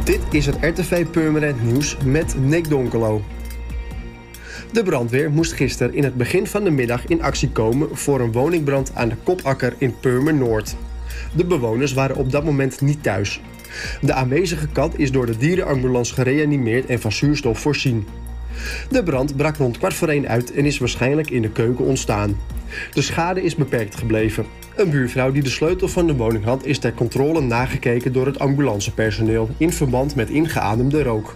Dit is het RTV Purmerend Nieuws met Nick Donkelo. De brandweer moest gisteren in het begin van de middag in actie komen voor een woningbrand aan de Kopakker in Purmer Noord. De bewoners waren op dat moment niet thuis. De aanwezige kat is door de dierenambulance gereanimeerd en van zuurstof voorzien. De brand brak rond kwart voor één uit en is waarschijnlijk in de keuken ontstaan. De schade is beperkt gebleven. Een buurvrouw die de sleutel van de woning had, is ter controle nagekeken door het ambulancepersoneel in verband met ingeademde rook.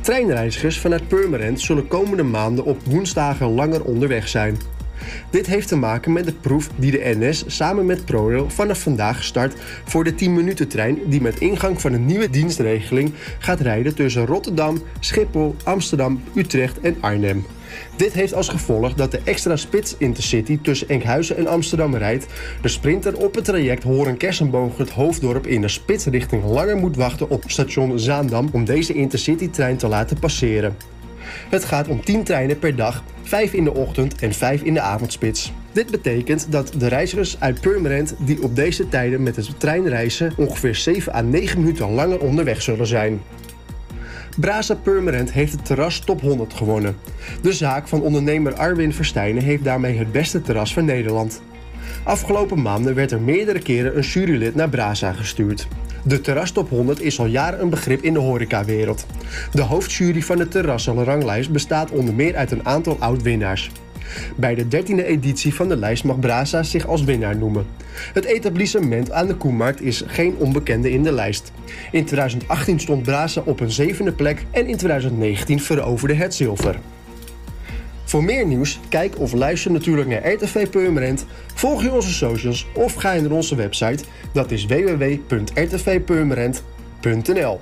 Treinreizigers vanuit Purmerend zullen komende maanden op woensdagen langer onderweg zijn. Dit heeft te maken met de proef die de NS samen met ProRail vanaf vandaag start voor de 10-minuten-trein die met ingang van een nieuwe dienstregeling gaat rijden tussen Rotterdam, Schiphol, Amsterdam, Utrecht en Arnhem. Dit heeft als gevolg dat de extra spits intercity tussen Enkhuizen en Amsterdam rijdt. De sprinter op het traject Horen-Kersenboog het hoofddorp in de spitsrichting langer moet wachten op station Zaandam om deze intercity-trein te laten passeren. Het gaat om 10 treinen per dag, 5 in de ochtend en 5 in de avondspits. Dit betekent dat de reizigers uit Purmerend die op deze tijden met de trein reizen ongeveer 7 à 9 minuten langer onderweg zullen zijn. Brasa Purmerend heeft het terras Top 100 gewonnen. De zaak van ondernemer Arwin Verstijnen heeft daarmee het beste terras van Nederland. Afgelopen maanden werd er meerdere keren een jurylid naar Brasa gestuurd. De Terras Top 100 is al jaren een begrip in de horecawereld. De hoofdjury van de terrassenranglijst bestaat onder meer uit een aantal oud-winnaars. Bij de 13e editie van de lijst mag Brasa zich als winnaar noemen. Het etablissement aan de Koemarkt is geen onbekende in de lijst. In 2018 stond Brasa op een zevende plek en in 2019 veroverde het zilver. Voor meer nieuws, kijk of luister natuurlijk naar RTV Purmerend, volg je onze socials of ga je naar onze website, dat is www.rtvpurmerend.nl.